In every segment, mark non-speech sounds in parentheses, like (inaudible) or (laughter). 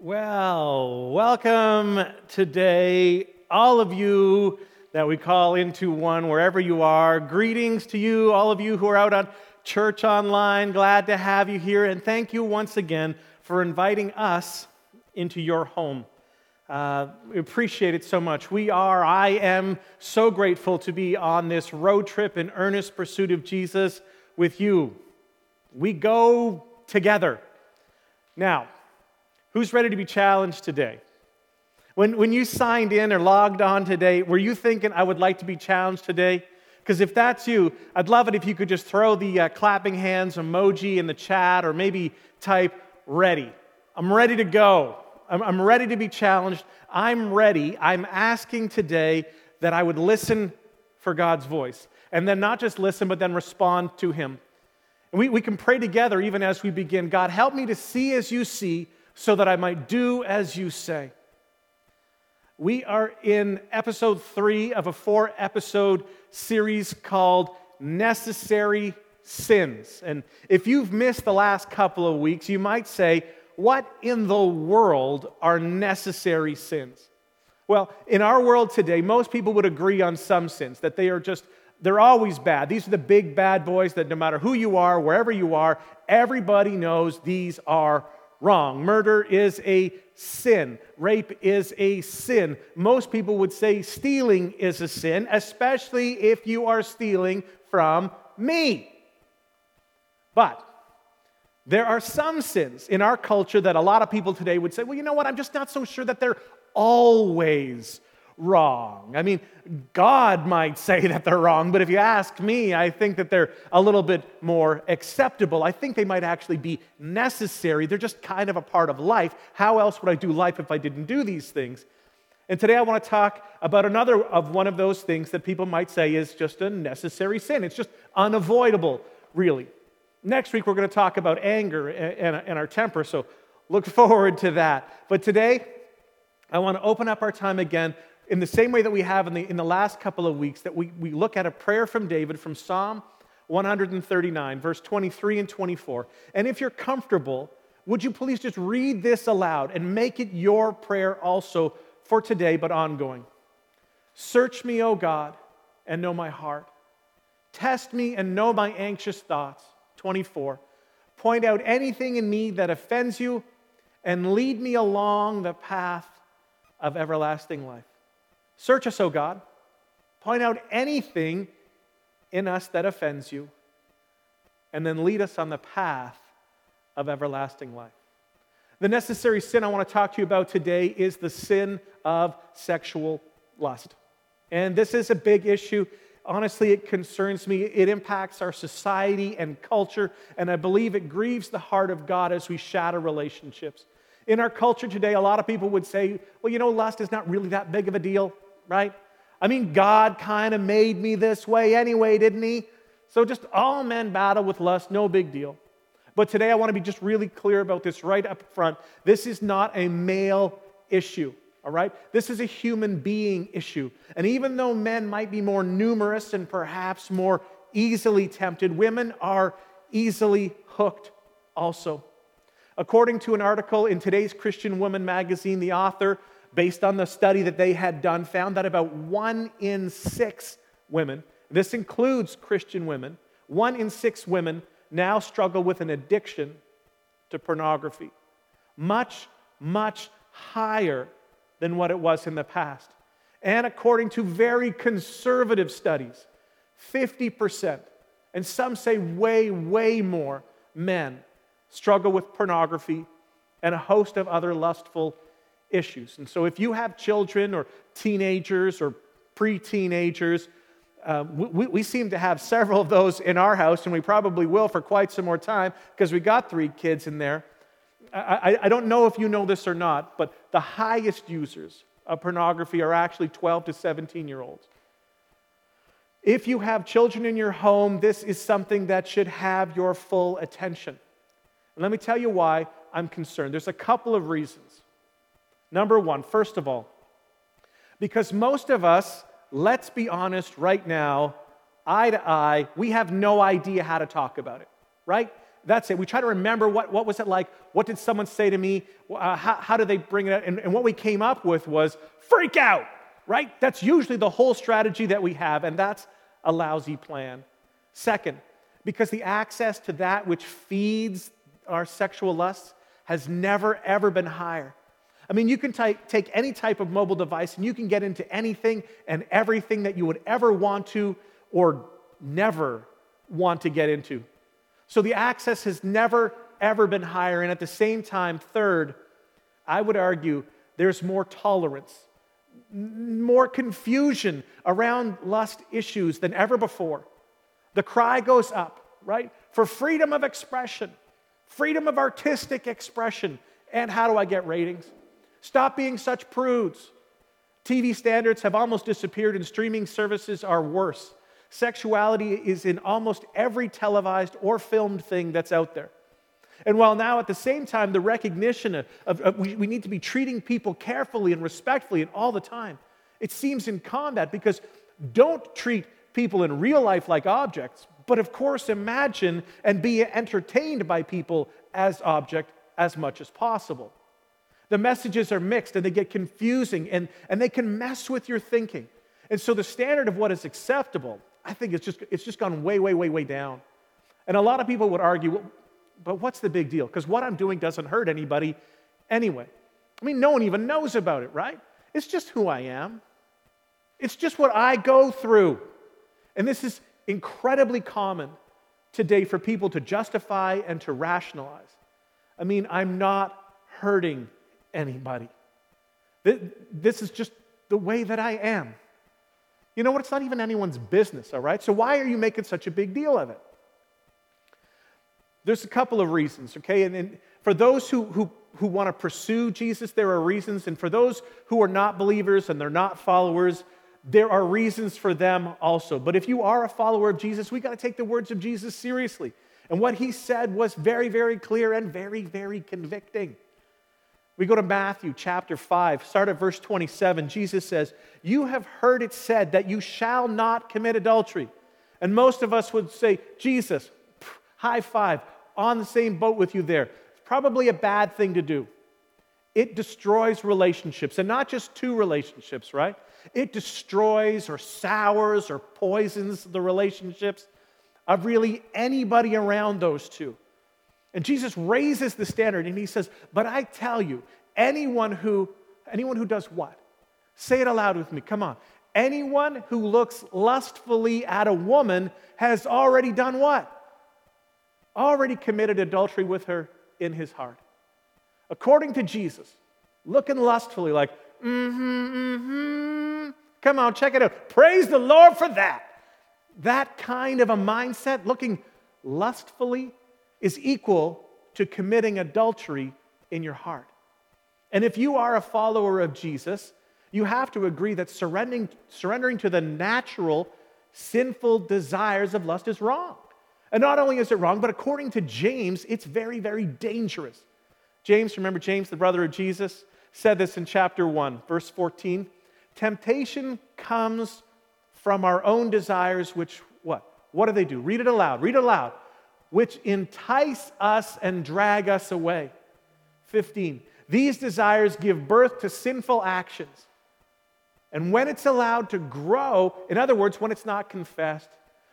Well, welcome today, all of you that we call into one, wherever you are. Greetings to you, all of you who are out on church online. Glad to have you here, and thank you once again for inviting us into your home. Uh, we appreciate it so much. We are, I am so grateful to be on this road trip in earnest pursuit of Jesus with you. We go together. Now, Who's ready to be challenged today? When, when you signed in or logged on today, were you thinking, I would like to be challenged today? Because if that's you, I'd love it if you could just throw the uh, clapping hands emoji in the chat or maybe type ready. I'm ready to go. I'm, I'm ready to be challenged. I'm ready. I'm asking today that I would listen for God's voice. And then not just listen, but then respond to Him. And we, we can pray together even as we begin God, help me to see as you see so that I might do as you say. We are in episode three of a four episode series called Necessary Sins. And if you've missed the last couple of weeks, you might say, What in the world are necessary sins? Well, in our world today, most people would agree on some sins, that they are just, they're always bad. These are the big bad boys that no matter who you are, wherever you are, everybody knows these are wrong. Murder is a sin. Rape is a sin. Most people would say stealing is a sin, especially if you are stealing from me. But there are some sins in our culture that a lot of people today would say, well, you know what? I'm just not so sure that they're always wrong. I mean, God might (laughs) say that they're wrong, but if you ask me, I think that they're a little bit more acceptable. I think they might actually be necessary. They're just kind of a part of life. How else would I do life if I didn't do these things? And today I want to talk about another of one of those things that people might say is just a necessary sin. It's just unavoidable, really. Next week we're going to talk about anger and, and our temper, so look forward to that. But today, I want to open up our time again in the same way that we have in the, in the last couple of weeks, that we, we look at a prayer from David from Psalm 139, verse 23 and 24. And if you're comfortable, would you please just read this aloud and make it your prayer also for today, but ongoing? Search me, O God, and know my heart. Test me and know my anxious thoughts. 24. Point out anything in me that offends you and lead me along the path of everlasting life. Search us, O God. Point out anything in us that offends you, and then lead us on the path of everlasting life. The necessary sin I want to talk to you about today is the sin of sexual lust. And this is a big issue. Honestly, it concerns me. It impacts our society and culture, and I believe it grieves the heart of God as we shatter relationships. In our culture today, a lot of people would say, well, you know, lust is not really that big of a deal right? I mean, God kind of made me this way anyway, didn't He? So just all men battle with lust, no big deal. But today I want to be just really clear about this right up front. This is not a male issue, all right? This is a human being issue. And even though men might be more numerous and perhaps more easily tempted, women are easily hooked also. According to an article in today's Christian Woman magazine, the author based on the study that they had done, found that about one in six women, this includes Christian women, one in six women now struggle with an addiction to pornography. Much, much higher than what it was in the past. And according to very conservative studies, 50%, and some say way, way more men struggle with pornography and a host of other lustful issues. And so, if you have children or teenagers or pre teenagers, uh, we, we, seem to have several of those in our house, and we probably will for quite some more time because we got three kids in there. I, I, I don't know if you know this or not, but the highest users of pornography are actually 12 to 17 year olds. If you have children in your home, this is something that should have your full attention. And let me tell you why I'm concerned. There's a couple of reasons. Number one, first of all, because most of us, let's be honest right now, eye to eye, we have no idea how to talk about it, right? that's it. We try to remember what, what was it like? What did someone say to me? Uh, how, how did they bring it up? And, and what we came up with was freak out, right? That's usually the whole strategy that we have, and that's a lousy plan. Second, because the access to that which feeds our sexual lusts has never, ever been higher. I mean, you can take any type of mobile device and you can get into anything and everything that you would ever want to or never want to get into. So the access has never, ever been higher. And at the same time, third, I would argue there's more tolerance, more confusion around lust issues than ever before. The cry goes up, right? For freedom of expression, freedom of artistic expression. And how do I get ratings? Stop being such prudes. TV standards have almost disappeared, and streaming services are worse. Sexuality is in almost every televised or filmed thing that's out there. And while now, at the same time, the recognition of, of, of we, we need to be treating people carefully and respectfully and all the time, it seems in combat because don't treat people in real life like objects, but of course, imagine and be entertained by people as object as much as possible. The messages are mixed and they get confusing and, and they can mess with your thinking. And so the standard of what is acceptable I think it's just, it's just gone way, way, way, way down. And a lot of people would argue, well, but what's the big deal? Because what I'm doing doesn't hurt anybody anyway. I mean, no one even knows about it, right? It's just who I am. It's just what I go through. And this is incredibly common today for people to justify and to rationalize. I mean, I'm not hurting anybody. This is just the way that I am. You know what? It's not even anyone's business, all right? So why are you making such a big deal of it? There's a couple of reasons, okay? And, and for those who, who, who want to pursue Jesus, there are reasons. And for those who are not believers and they're not followers, there are reasons for them also. But if you are a follower of Jesus, we got to take the words of Jesus seriously. And what he said was very, very clear and very, very convicting. We go to Matthew chapter 5, start at verse 27. Jesus says, You have heard it said that you shall not commit adultery. And most of us would say, Jesus, high five, on the same boat with you there. It's probably a bad thing to do. It destroys relationships, and not just two relationships, right? It destroys or sours or poisons the relationships of really anybody around those two. And Jesus raises the standard and he says, But I tell you, anyone who, anyone who does what? Say it aloud with me. Come on. Anyone who looks lustfully at a woman has already done what? Already committed adultery with her in his heart. According to Jesus, looking lustfully like, mm hmm, mm hmm. Come on, check it out. Praise the Lord for that. That kind of a mindset, looking lustfully is equal to committing adultery in your heart. And if you are a follower of Jesus, you have to agree that surrendering, surrendering to the natural, sinful desires of lust is wrong. And not only is it wrong, but according to James, it's very, very dangerous. James, remember James, the brother of Jesus, said this in chapter 1, verse 14. Temptation comes from our own desires, which what? What do they do? Read it aloud. Read it aloud which entice us and drag us away. 15. These desires give birth to sinful actions. And when it's allowed to grow, in other words, when it's not confessed,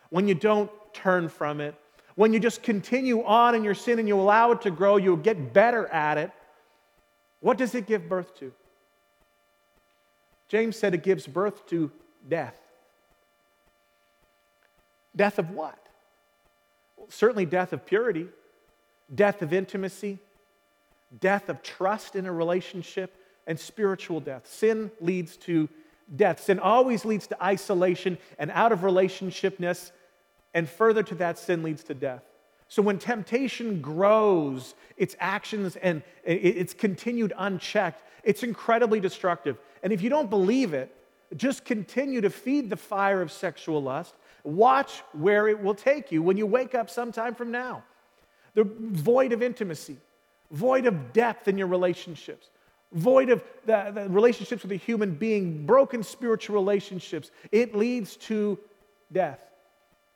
when you don't turn from it, when you just continue on in your sin and you allow it to grow, you'll get better at it. What does it give birth to? James said it gives birth to death. Death of what? Certainly death of purity, death of intimacy, death of trust in a relationship, and spiritual death. Sin leads to death. Sin always leads to isolation and out of relationshipness, and further to that, sin leads to death. So when temptation grows, its actions and it's continued unchecked, it's incredibly destructive. And if you don't believe it, just continue to feed the fire of sexual lust Watch where it will take you when you wake up sometime from now. The void of intimacy, void of depth in your relationships, void of the, the relationships with a human being, broken spiritual relationships. It leads to death.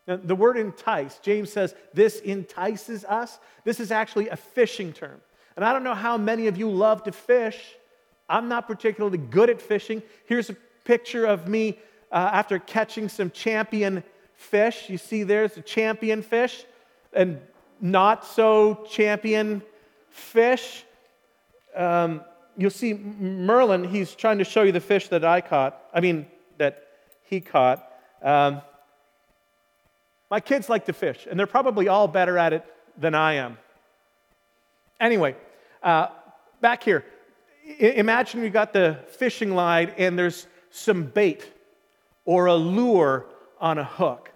Now, the word entice, James says, this entices us. This is actually a fishing term. And I don't know how many of you love to fish. I'm not particularly good at fishing. Here's a picture of me uh, after catching some champion fish. You see, there's a champion fish and not so champion fish. Um, you'll see Merlin, he's trying to show you the fish that I caught, I mean, that he caught. Um, my kids like to fish, and they're probably all better at it than I am. Anyway, uh, back here, I- imagine you got the fishing line and there's some bait or a lure on a hook.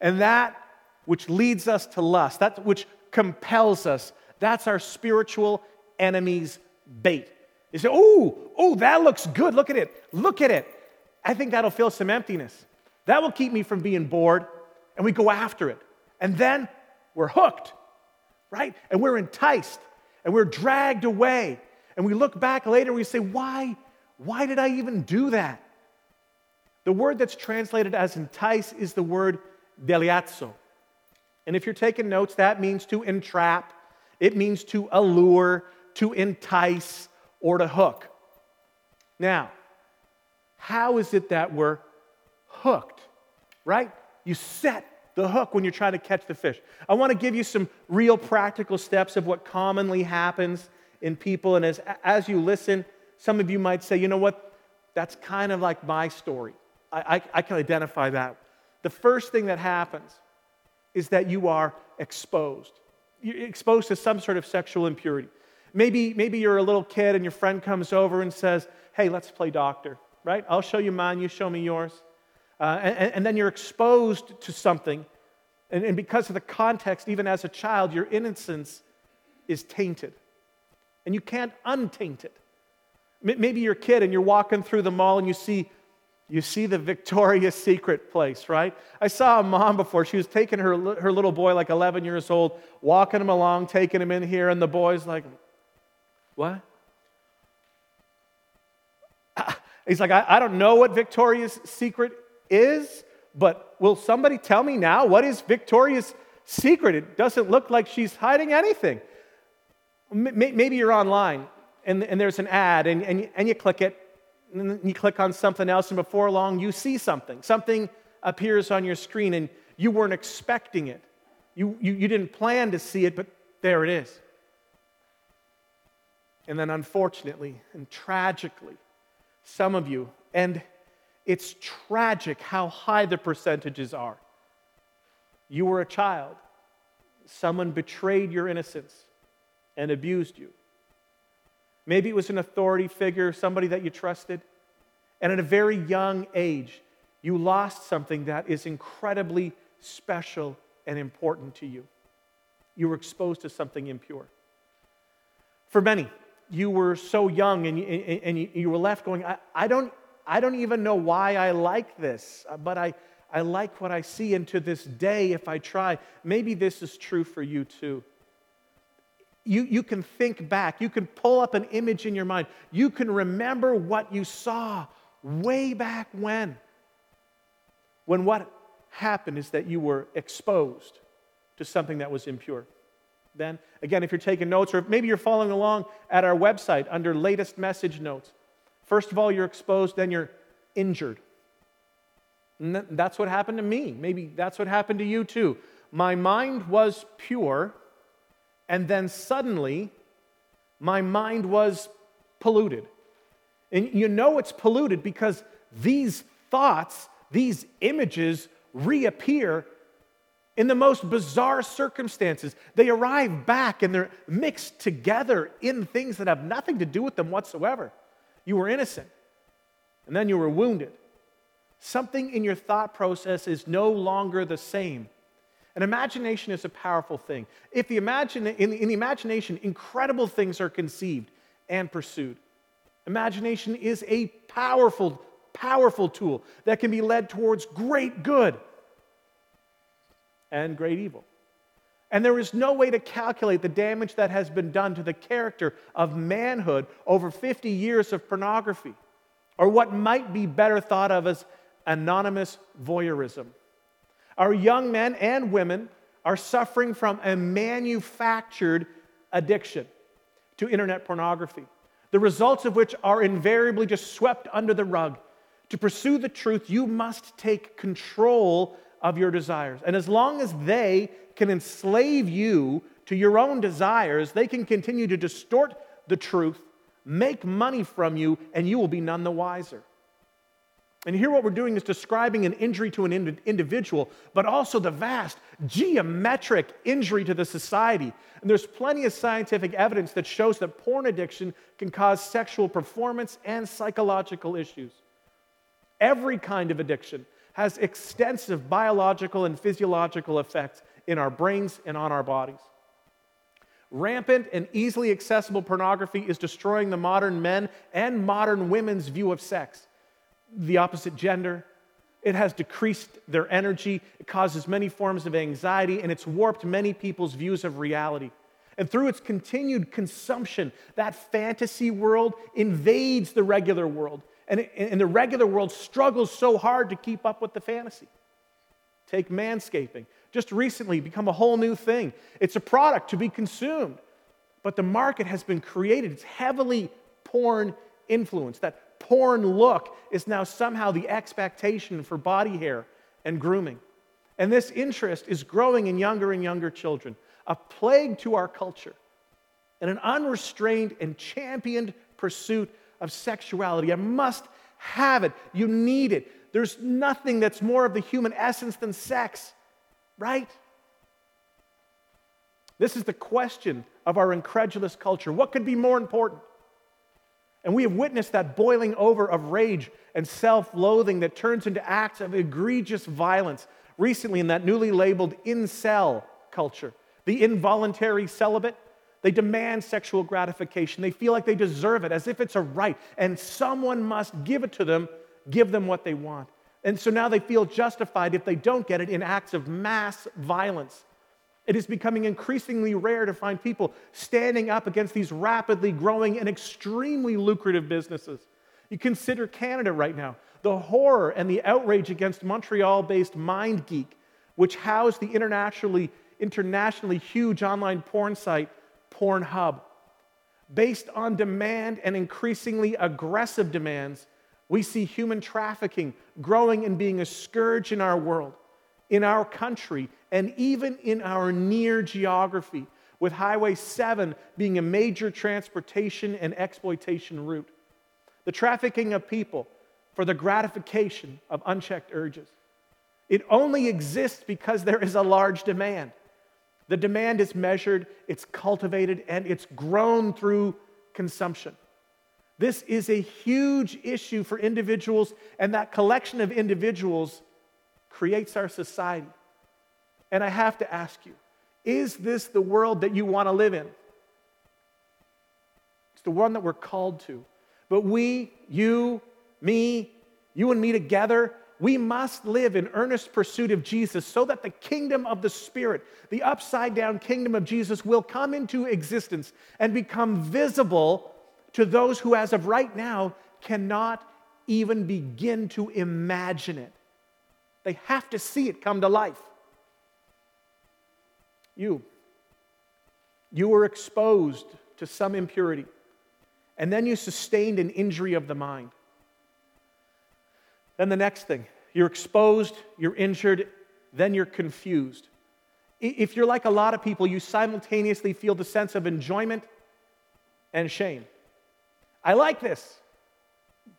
And that which leads us to lust, that which compels us, that's our spiritual enemy's bait. You say, oh, oh, that looks good. Look at it. Look at it. I think that'll fill some emptiness. That will keep me from being bored. And we go after it. And then we're hooked, right? And we're enticed and we're dragged away. And we look back later and we say, why? Why did I even do that? The word that's translated as entice is the word deleazo. And if you're taking notes, that means to entrap, it means to allure, to entice, or to hook. Now, how is it that we're hooked? Right? You set the hook when you're trying to catch the fish. I want to give you some real practical steps of what commonly happens in people. And as, as you listen, some of you might say, you know what? That's kind of like my story. I, I, I can identify that. The first thing that happens is that you are exposed. You're exposed to some sort of sexual impurity. Maybe, maybe you're a little kid and your friend comes over and says, Hey, let's play doctor, right? I'll show you mine, you show me yours. Uh, and, and, then you're exposed to something. And, and because of the context, even as a child, your innocence is tainted. And you can't untaint it. Maybe you're a kid and you're walking through the mall and you see, you see the Victoria's Secret place, right? I saw a mom before. She was taking her, her little boy, like 11 years old, walking him along, taking him in here, and the boy's like, What? (laughs) He's like, I, I don't know what Victoria's Secret is, but will somebody tell me now what is Victoria's secret? It doesn't look like she's hiding anything. Maybe you're online and, and there's an ad and, and, and you click it, and then you click on something else, and before long you see something. Something appears on your screen and you weren't expecting it. You, you, you didn't plan to see it, but there it is. And then, unfortunately and tragically, some of you, and it's tragic how high the percentages are. You were a child, someone betrayed your innocence and abused you. Maybe it was an authority figure, somebody that you trusted. And at a very young age, you lost something that is incredibly special and important to you. You were exposed to something impure. For many, you were so young and you, and you were left going, I, I, don't, I don't even know why I like this, uh, but I, I like what I see. And to this day, if I try, maybe this is true for you too. You, you can think back, you can pull up an image in your mind, you can remember what you saw way back when. When what happened is that you were exposed to something that was impure. Then, again, if you're taking notes, or maybe you're following along at our website under latest message notes, First of all, you're exposed, then you're injured. And that's what happened to me. Maybe that's what happened to you too. My mind was pure, and then suddenly my mind was polluted. And you know it's polluted because these thoughts, these images reappear in the most bizarre circumstances. They arrive back and they're mixed together in things that have nothing to do with them whatsoever. You were innocent, and then you were wounded. Something in your thought process is no longer the same. And imagination is a powerful thing. If the imagine, in, in the imagination, incredible things are conceived and pursued. Imagination is a powerful, powerful tool that can be led towards great good and great evil. And there is no way to calculate the damage that has been done to the character of manhood over 50 years of pornography, or what might be better thought of as anonymous voyeurism. Our young men and women are suffering from a manufactured addiction to internet pornography, the results of which are invariably just swept under the rug. To pursue the truth, you must take control of your desires. And as long as they can enslave you to your own desires, they can continue to distort the truth, make money from you, and you will be none the wiser. And here, what we're doing is describing an injury to an individual, but also the vast geometric injury to the society. And there's plenty of scientific evidence that shows that porn addiction can cause sexual performance and psychological issues. Every kind of addiction has extensive biological and physiological effects in our brains and on our bodies. Rampant and easily accessible pornography is destroying the modern men and modern women's view of sex the opposite gender. It has decreased their energy. It causes many forms of anxiety, and it's warped many people's views of reality. And through its continued consumption, that fantasy world invades the regular world. And, and the regular world struggles so hard to keep up with the fantasy. Take manscaping. Just recently become a whole new thing. It's a product to be consumed. But the market has been created. It's heavily porn influenced. That porn look is now somehow the expectation for body hair and grooming. And this interest is growing in younger and younger children, a plague to our culture, and an unrestrained and championed pursuit of sexuality. I must have it. You need it. There's nothing that's more of the human essence than sex, right? This is the question of our incredulous culture. What could be more important? And we have witnessed that boiling over of rage and self loathing that turns into acts of egregious violence recently in that newly labeled incel culture. The involuntary celibate, they demand sexual gratification. They feel like they deserve it as if it's a right, and someone must give it to them, give them what they want. And so now they feel justified if they don't get it in acts of mass violence. It is becoming increasingly rare to find people standing up against these rapidly growing and extremely lucrative businesses. You consider Canada right now, the horror and the outrage against Montreal based MindGeek, which housed the internationally, internationally huge online porn site Pornhub. Based on demand and increasingly aggressive demands, we see human trafficking growing and being a scourge in our world in our country and even in our near geography, with Highway 7 being a major transportation and exploitation route. The trafficking of people for the gratification of unchecked urges. It only exists because there is a large demand. The demand is measured, it's cultivated, and it's grown through consumption. This is a huge issue for individuals, and that collection of individuals creates our society. And I have to ask you is this the world that you want to live in? It's the one that we're called to. But we, you, me, you and me together, we must live in earnest pursuit of Jesus so that the kingdom of the Spirit, the upside down kingdom of Jesus, will come into existence and become visible to those who, as of right now, cannot even begin to imagine it. They have to see it come to life. You, you were exposed to some impurity, and then you sustained an injury of the mind. Then the next thing, you're exposed, you're injured, then you're confused. If you're like a lot of people, you simultaneously feel the sense of enjoyment and shame. I like this,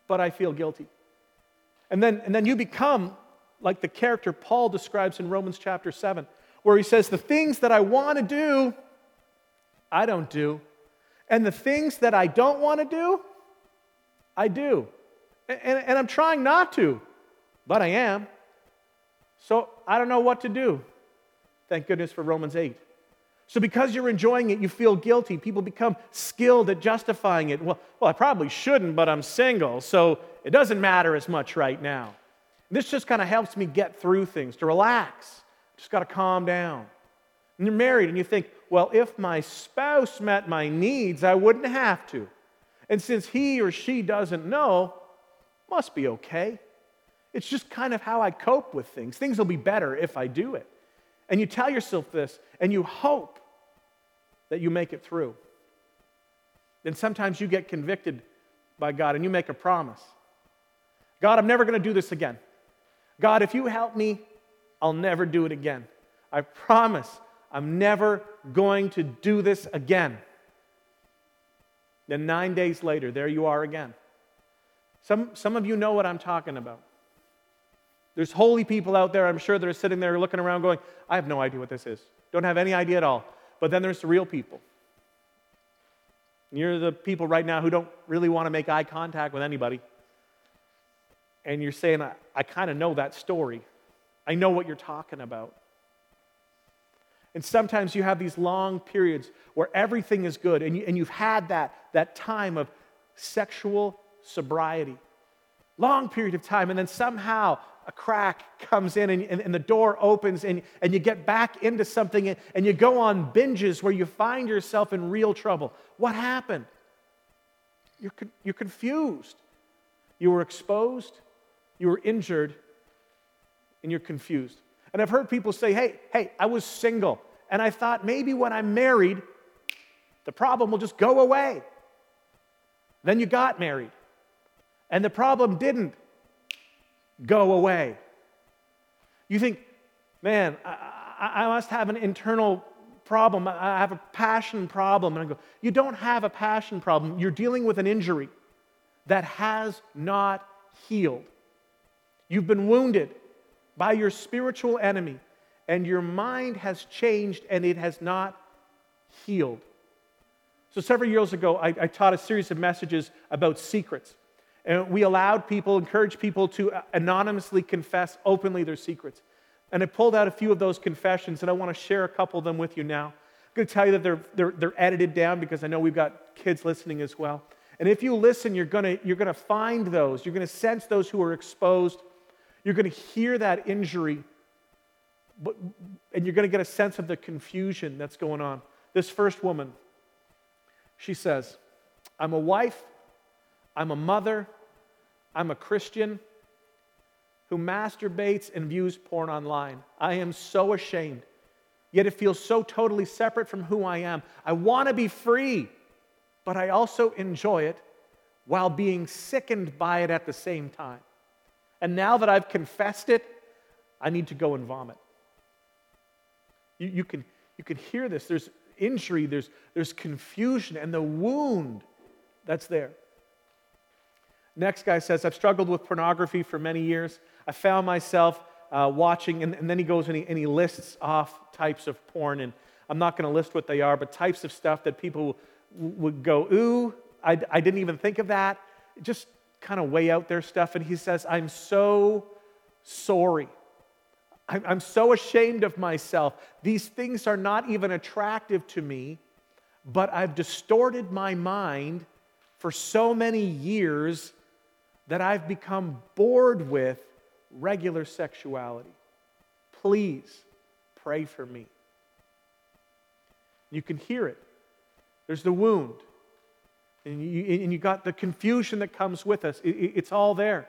but I feel guilty. And then, and then you become like the character Paul describes in Romans chapter 7, where he says, The things that I want to do, I don't do. And the things that I don't want to do, I do. And, and, and, I'm trying not to, but I am. So I don't know what to do. Thank goodness for Romans 8. So because you're enjoying it, you feel guilty. People become skilled at justifying it. Well, well, I probably shouldn't, but I'm single, so it doesn't matter as much right now. This just kind of helps me get through things, to relax. Just got to calm down. And you're married and you think, well, if my spouse met my needs, I wouldn't have to. And since he or she doesn't know, must be okay. It's just kind of how I cope with things. Things will be better if I do it. And you tell yourself this, and you hope that you make it through. Then sometimes you get convicted by God and you make a promise God, I'm never going to do this again. God, if you help me, I'll never do it again. I promise I'm never going to do this again. Then nine days later, there you are again. Some, some of you know what I'm talking about. There's holy people out there, I'm sure, that are sitting there looking around going, I have no idea what this is. Don't have any idea at all. But then there's the real people. You're the people right now who don't really want to make eye contact with anybody. And you're saying, I, I kind of know that story. I know what you're talking about. And sometimes you have these long periods where everything is good, and, you, and you've had that, that time of sexual sobriety. Long period of time, and then somehow a crack comes in and, and, and, the door opens and, and you get back into something and, and you go on binges where you find yourself in real trouble. What happened? You're, you're confused. You were exposed, you were injured, and you're confused. And I've heard people say, hey, hey, I was single. And I thought maybe when I'm married, the problem will just go away. Then you got married. And the problem didn't go away. You think, man, I, I must have an internal problem. I have a passion problem. And I go, you don't have a passion problem. You're dealing with an injury that has not healed. You've been wounded by your spiritual enemy, and your mind has changed and it has not healed. So, several years ago, I, I taught a series of messages about secrets. And we allowed people, encouraged people to anonymously confess openly their secrets. And I pulled out a few of those confessions, and I want to share a couple of them with you now. I'm going to tell you that they're, they're, they're edited down because I know we've got kids listening as well. And if you listen, you're going to, you're going to find those. You're going to sense those who are exposed. You're going to hear that injury, but, and you're going to get a sense of the confusion that's going on. This first woman, she says, I'm a wife I'm a mother, I'm a Christian who masturbates and views porn online. I am so ashamed. Yet it feels so totally separate from who I am. I want to be free, but I also enjoy it while being sickened by it at the same time. And now that I've confessed it, I need to go and vomit. You, you, can, you can hear this. There's injury, there's, there's confusion, and the wound that's there. Next guy says, I've struggled with pornography for many years. I found myself uh, watching, and, and, then he goes and he, and he lists off types of porn. And I'm not going to list what they are, but types of stuff that people would go, Ooh, I, I didn't even think of that. Just kind of way out their stuff. And he says, I'm so sorry. I'm so ashamed of myself. These things are not even attractive to me, but I've distorted my mind for so many years that I've become bored with regular sexuality. Please pray for me. You can hear it. There's the wound. And you, and you got the confusion that comes with us. It, it's all there.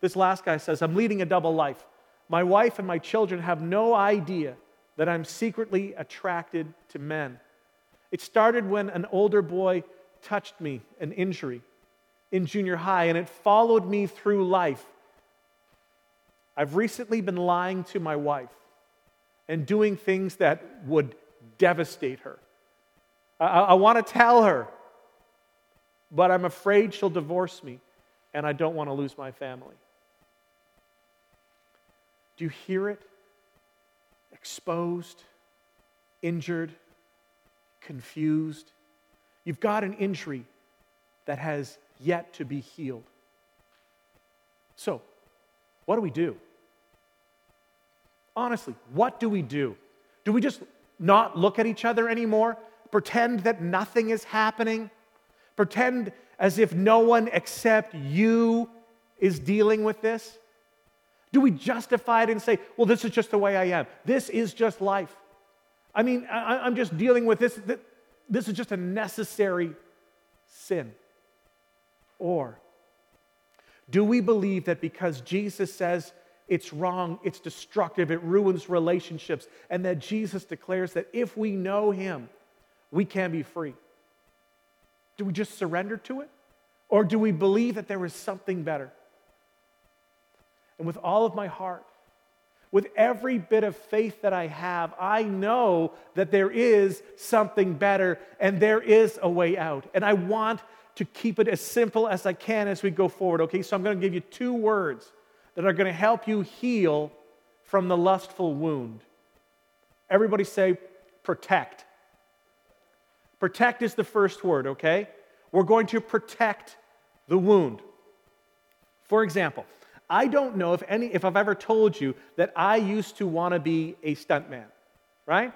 This last guy says, I'm leading a double life. My wife and my children have no idea that I'm secretly attracted to men. It started when an older boy touched me, an injury in junior high, and it followed me through life. I've recently been lying to my wife and doing things that would devastate her. I, I want to tell her, but I'm afraid she'll divorce me, and I don't want to lose my family. Do you hear it? Exposed, injured, confused. You've got an injury that has yet to be healed. So, what do we do? Honestly, what do we do? Do we just not look at each other anymore? Pretend that nothing is happening? Pretend as if no one except you is dealing with this? Do we justify it and say, well, this is just the way I am? This is just life. I mean, I, am just dealing with this. This is just a necessary sin. Or Do we believe that because Jesus says it's wrong, it's destructive, it ruins relationships, and that Jesus declares that if we know Him, we can be free? Do we just surrender to it? Or do we believe that there is something better? And with all of my heart, with every bit of faith that I have, I know that there is something better and there is a way out. And I want to keep it as simple as I can as we go forward, okay? So I'm going to give you two words that are going to help you heal from the lustful wound. Everybody say protect. Protect is the first word, okay? We're going to protect the wound. For example, I don't know if any if I've ever told you that I used to want to be a stuntman, right?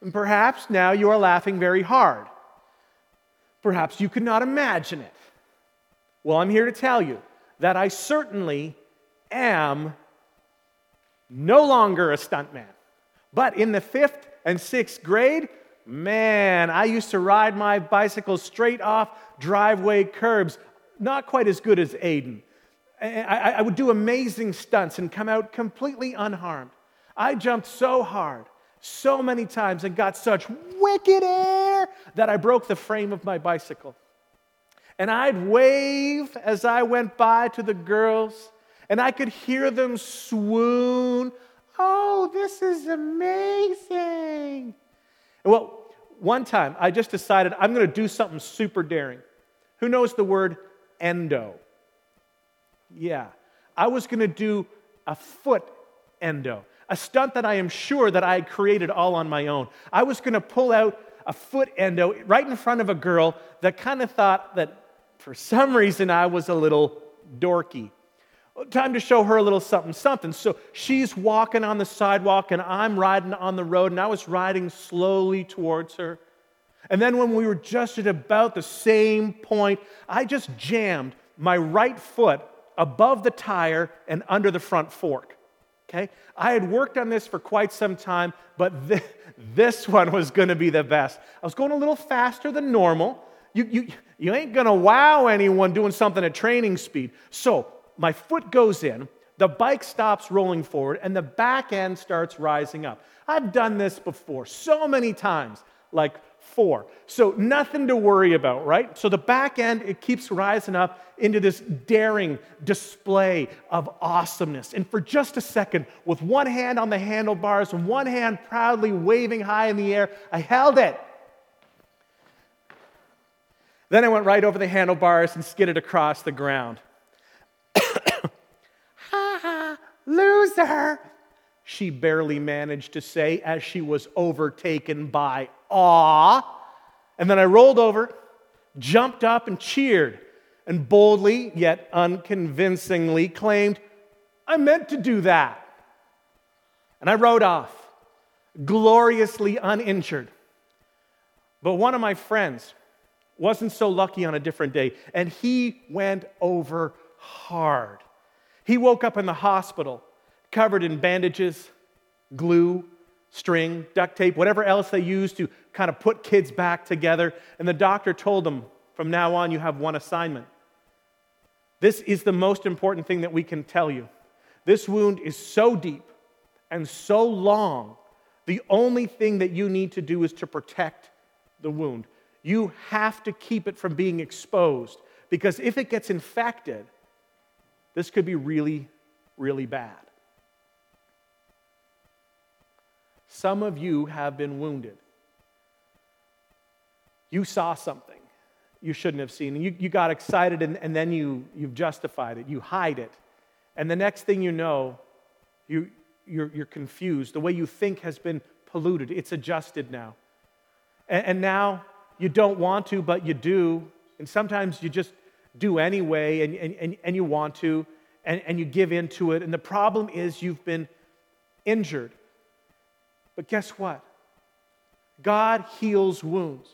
And perhaps now you are laughing very hard. Perhaps you could not imagine it. Well, I'm here to tell you that I certainly am no longer a stuntman. But in the fifth and sixth grade, man, I used to ride my bicycle straight off driveway curbs. Not quite as good as Aiden. I, I would do amazing stunts and come out completely unharmed. I jumped so hard, so many times, and got such wicked air that I broke the frame of my bicycle. And I'd wave as I went by to the girls, and I could hear them swoon. Oh, this is amazing. Well, one time I just decided I'm going to do something super daring. Who knows the word endo? Yeah. I was going to do a foot endo, a stunt that I am sure that I had created all on my own. I was going to pull out a foot endo right in front of a girl that kind of thought that for some reason I was a little dorky. Time to show her a little something, something. So she's walking on the sidewalk, and I'm riding on the road, and I was riding slowly towards her. And then, when we were just at about the same point, I just jammed my right foot above the tire and under the front fork. Okay? I had worked on this for quite some time, but th- (laughs) this one was going to be the best. I was going a little faster than normal. You, you, you ain't going to wow anyone doing something at training speed. So my foot goes in, the bike stops rolling forward, and the back end starts rising up. I've done this before so many times, like four. So nothing to worry about, right? So the back end, it keeps rising up into this daring display of awesomeness. And for just a second, with one hand on the handlebars and one hand proudly waving high in the air, I held it. Then I went right over the handlebars and skidded across the ground. Loser, she barely managed to say as she was overtaken by awe. And then I rolled over, jumped up, and cheered, and boldly, yet unconvincingly, claimed, I meant to do that. And I rode off, gloriously uninjured. But one of my friends wasn't so lucky on a different day, and he went over hard. He woke up in the hospital covered in bandages, glue, string, duct tape, whatever else they use to kind of put kids back together. And the doctor told them, from now on, you have one assignment. This is the most important thing that we can tell you. This wound is so deep and so long, the only thing that you need to do is to protect the wound. You have to keep it from being exposed because if it gets infected, this could be really, really bad. Some of you have been wounded. You saw something you shouldn't have seen. You, you got excited and, and then you, you've justified it. You hide it. And the next thing you know, you, you're, you're confused. The way you think has been polluted, it's adjusted now. And, and now you don't want to, but you do. And sometimes you just do anyway and, and, and you want to, and, and you give in to it. And the problem is you've been injured. But guess what? God heals wounds,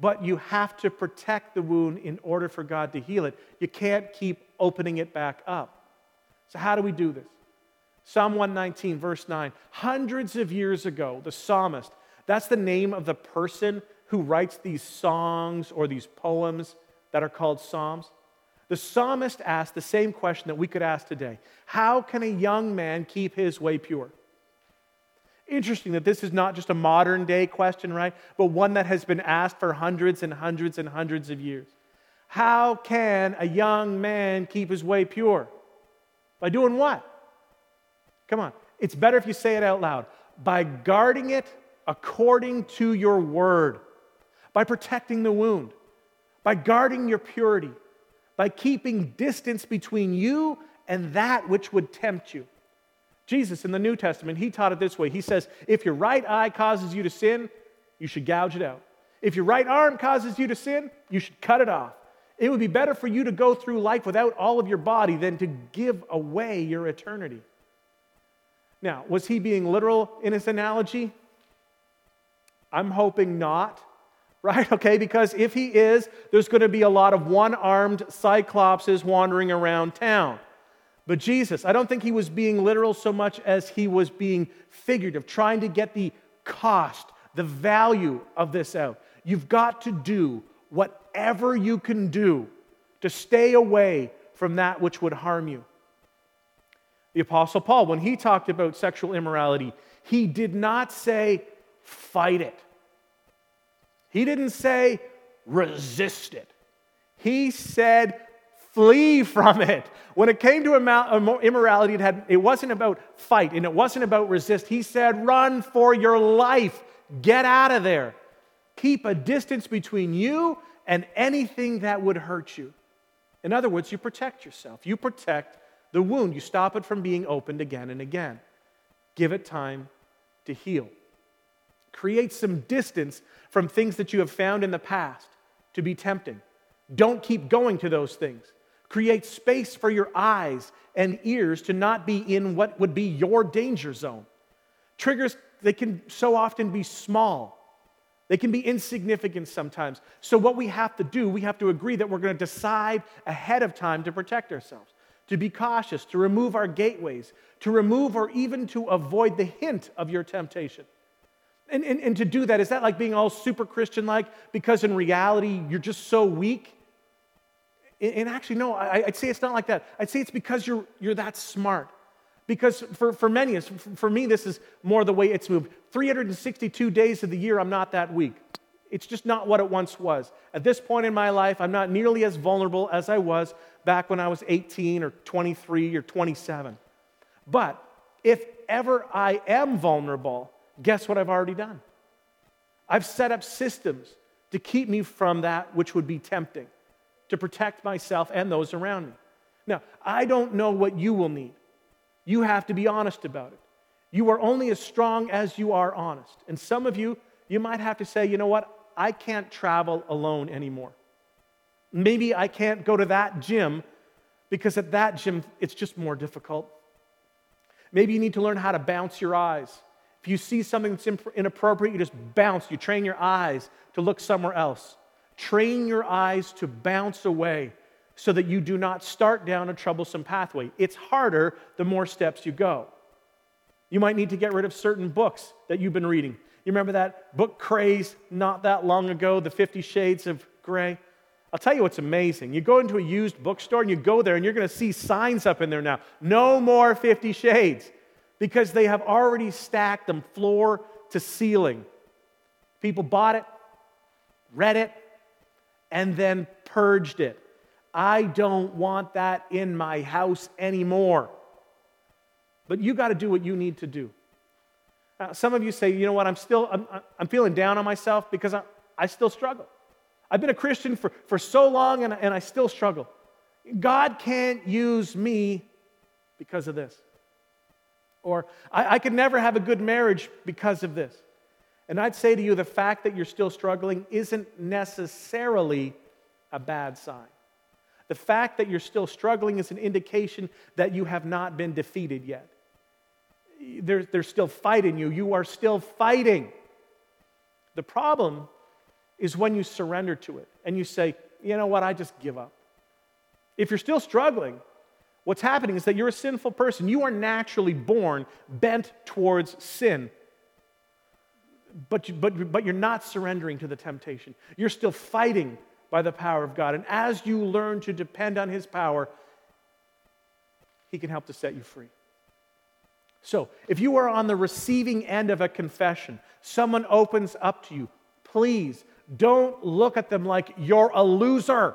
but you have to protect the wound in order for God to heal it. You can't keep opening it back up. So, how do we do this? Psalm 119, verse 9. Hundreds of years ago, the psalmist, that's the name of the person who writes these songs or these poems that are called Psalms. The psalmist asked the same question that we could ask today How can a young man keep his way pure? Interesting that this is not just a modern day question, right? But one that has been asked for hundreds and hundreds and hundreds of years. How can a young man keep his way pure? By doing what? Come on. It's better if you say it out loud. By guarding it according to your word, by protecting the wound, by guarding your purity, by keeping distance between you and that which would tempt you. Jesus in the New Testament, he taught it this way. He says, if your right eye causes you to sin, you should gouge it out. If your right arm causes you to sin, you should cut it off. It would be better for you to go through life without all of your body than to give away your eternity. Now, was he being literal in his analogy? I'm hoping not right? Okay, because if he is, there's going to be a lot of one armed cyclopses wandering around town. But Jesus, I don't think he was being literal so much as he was being figurative, trying to get the cost, the value of this out. You've got to do whatever you can do to stay away from that which would harm you. The Apostle Paul, when he talked about sexual immorality, he did not say, fight it. He didn't say resist it. He said flee from it. When it came to immorality, it, had, it wasn't about fight and it wasn't about resist. He said, run for your life. Get out of there. Keep a distance between you and anything that would hurt you. In other words, you protect yourself. You protect the wound. You stop it from being opened again and again. Give it time to heal. Create some distance from things that you have found in the past to be tempting. Don't keep going to those things. Create space for your eyes and ears to not be in what would be your danger zone. Triggers, they can so often be small. They can be insignificant sometimes. So, what we have to do, we have to agree that we're going to decide ahead of time to protect ourselves, to be cautious, to remove our gateways, to remove or even to avoid the hint of your temptation. And, and, and to do that, is that like being all super Christian like? Because in reality, you're just so weak? And actually, no, I'd say it's not like that. I'd say it's because you're, you're that smart. Because for, for many, for me, this is more the way it's moved. 362 days of the year, I'm not that weak. It's just not what it once was. At this point in my life, I'm not nearly as vulnerable as I was back when I was 18 or 23 or 27. But if ever I am vulnerable, guess what I've already done? I've set up systems to keep me from that which would be tempting, to protect myself and those around me. Now, I don't know what you will need. You have to be honest about it. You are only as strong as you are honest. And some of you, you might have to say, you know what? I can't travel alone anymore. Maybe I can't go to that gym because at that gym, it's just more difficult. Maybe you need to learn how to bounce your eyes if you see something that's inappropriate, you just bounce. You train your eyes to look somewhere else. Train your eyes to bounce away so that you do not start down a troublesome pathway. It's harder the more steps you go. You might need to get rid of certain books that you've been reading. You remember that book craze not that long ago, The Fifty Shades of Grey? I'll tell you what's amazing. You go into a used bookstore and you go there and you're going to see signs up in there now. No more Fifty Shades because they have already stacked them floor to ceiling. People bought it, read it, and then purged it. I don't want that in my house anymore. But you got to do what you need to do. Now, some of you say, you know what, I'm still, I'm, I'm feeling down on myself because I, I still struggle. I've been a Christian for, for so long and, and I still struggle. God can't use me because of this. Or I, I could never have a good marriage because of this. And I'd say to you, the fact that you're still struggling isn't necessarily a bad sign. The fact that you're still struggling is an indication that you have not been defeated yet. They're, they're still fighting you. You are still fighting. The problem is when you surrender to it and you say, you know what, I just give up. If you're still struggling, What's happening is that you're a sinful person. You are naturally born bent towards sin. But, you, but, but you're not surrendering to the temptation. You're still fighting by the power of God. And as you learn to depend on His power, He can help to set you free. So, if you are on the receiving end of a confession, someone opens up to you, please don't look at them like you're a loser.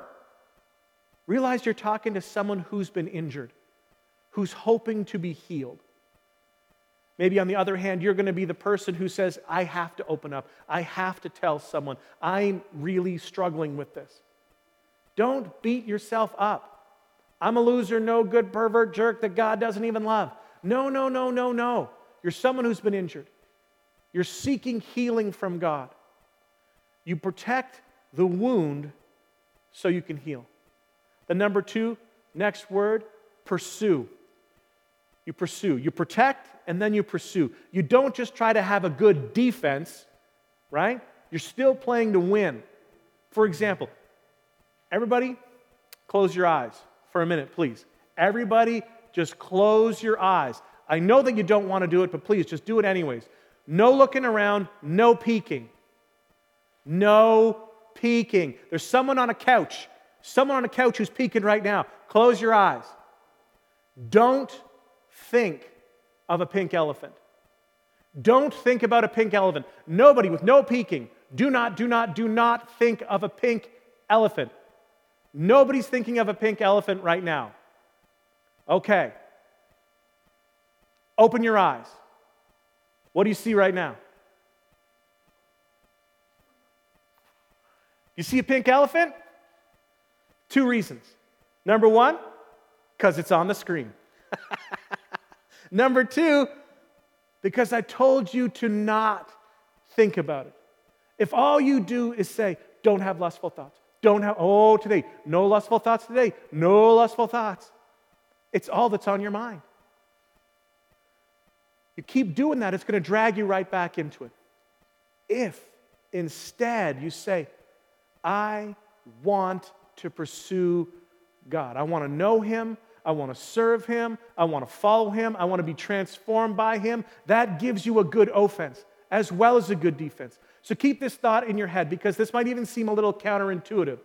Realize you're talking to someone who's been injured, who's hoping to be healed. Maybe on the other hand, you're going to be the person who says, I have to open up. I have to tell someone. I'm really struggling with this. Don't beat yourself up. I'm a loser, no good pervert jerk that God doesn't even love. No, no, no, no, no. You're someone who's been injured. You're seeking healing from God. You protect the wound so you can heal. The number two, next word, pursue. You pursue. You protect and then you pursue. You don't just try to have a good defense, right? You're still playing to win. For example, everybody, close your eyes for a minute, please. Everybody, just close your eyes. I know that you don't want to do it, but please just do it anyways. No looking around, no peeking. No peeking. There's someone on a couch, someone on a couch who's peeking right now. Close your eyes. Don't think of a pink elephant. Don't think about a pink elephant. Nobody with no peeking. Do not, do not, do not think of a pink elephant. Nobody's thinking of a pink elephant right now. Okay. Open your eyes. What do you see right now? You see a pink elephant? Two reasons. Number one, because it's on the screen. (laughs) Number two, because I told you to not think about it. If all you do is say, don't have lustful thoughts, don't have, oh, today, no lustful thoughts today, no lustful thoughts. It's all that's on your mind. You keep doing that, it's going to drag you right back into it. If instead you say, I want to pursue God, I want to know Him, I want to serve Him, I want to follow Him, I want to be transformed by Him, that gives you a good offense as well as a good defense. So keep this thought in your head because this might even seem a little counterintuitive.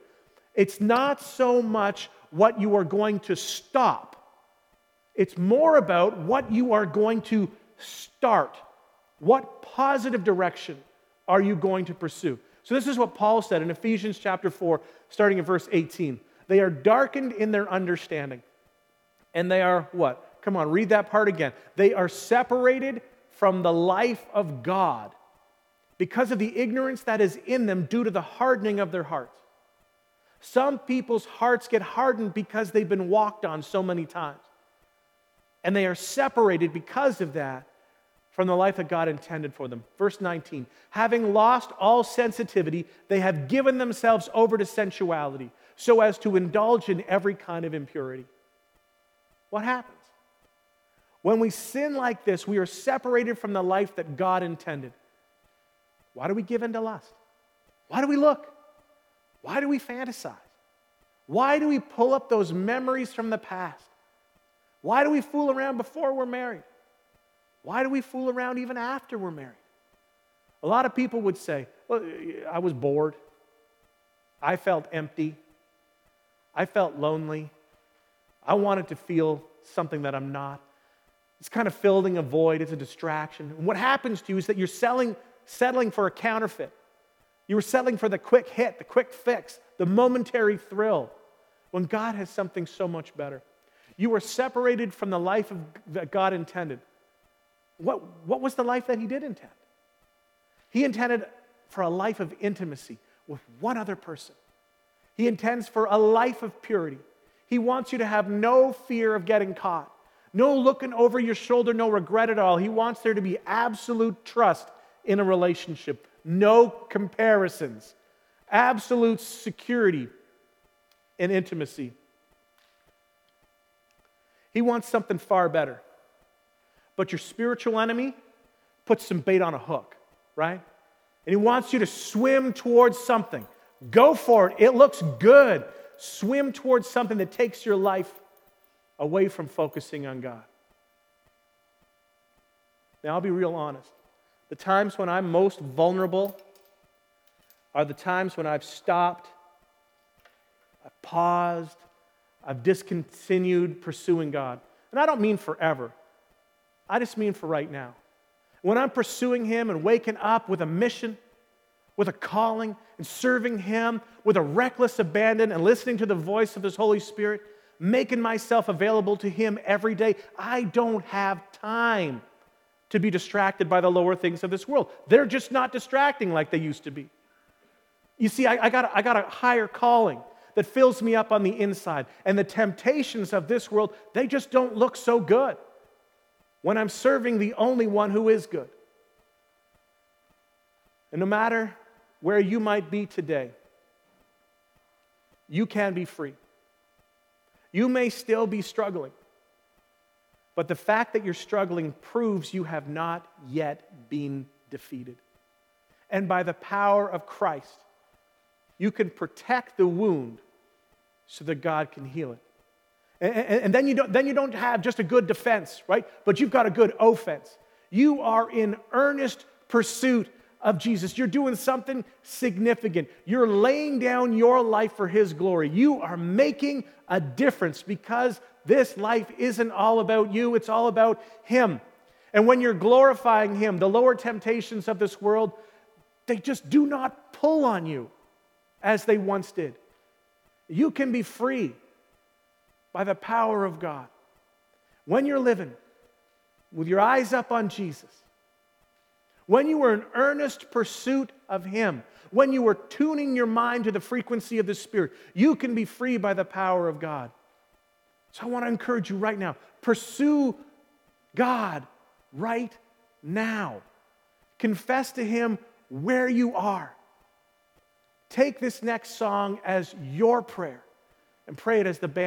It's not so much what you are going to stop, it's more about what you are going to start. What positive direction are you going to pursue? So, this is what Paul said in Ephesians chapter 4, starting in verse 18. They are darkened in their understanding. And they are what? Come on, read that part again. They are separated from the life of God because of the ignorance that is in them due to the hardening of their hearts. Some people's hearts get hardened because they've been walked on so many times. And they are separated because of that from the life that God intended for them. Verse 19 Having lost all sensitivity, they have given themselves over to sensuality so as to indulge in every kind of impurity. What happens? When we sin like this, we are separated from the life that God intended. Why do we give in to lust? Why do we look? Why do we fantasize? Why do we pull up those memories from the past? Why do we fool around before we're married? Why do we fool around even after we're married? A lot of people would say, Well, I was bored. I felt empty. I felt lonely. I wanted to feel something that I'm not. It's kind of filling a void, it's a distraction. And what happens to you is that you're selling, settling for a counterfeit. You were settling for the quick hit, the quick fix, the momentary thrill, when God has something so much better. You were separated from the life of, that God intended. What, what was the life that He did intend? He intended for a life of intimacy with one other person. He intends for a life of purity. He wants you to have no fear of getting caught, no looking over your shoulder, no regret at all. He wants there to be absolute trust in a relationship, no comparisons, absolute security and intimacy. He wants something far better. But your spiritual enemy puts some bait on a hook, right? And he wants you to swim towards something. Go for it. It looks good swim towards something that takes your life away from focusing on God. Now, I'll be real honest. The times when I'm most vulnerable are the times when I've stopped I've paused, I've discontinued pursuing God. And I don't mean forever, I just mean for right now. When I'm pursuing Him and waking up with a mission, with a calling, and serving Him with a reckless abandon and listening to the voice of His Holy Spirit, making myself available to Him every day, I don't have time to be distracted by the lower things of this world. They're just not distracting like they used to be. You see, I, I, got, I got a higher calling that fills me up on the inside. And the temptations of this world, they just don't look so good when I'm serving the only one who is good. And no matter where you might be today, you can be free. You may still be struggling, but the fact that you're struggling proves you have not yet been defeated. And by the power of Christ, you can protect the wound so that God can heal it. And, and, then, you don't, then you don't have just a good defense, right? But you've got a good offense. You are in earnest pursuit of Jesus. You're doing something significant. You're laying down your life for His glory. You are making a difference because this life isn't all about you, it's all about Him. And when you're glorifying Him, the lower temptations of this world, they just do not pull on you as they once did. You can be free by the power of God. When you're living with your eyes up on Jesus, when you were in earnest pursuit of Him, when you were tuning your mind to the frequency of the Spirit, you can be free by the power of God. So I want to encourage you right now pursue God right now. Confess to Him where you are. Take this next song as your prayer and pray it as the band.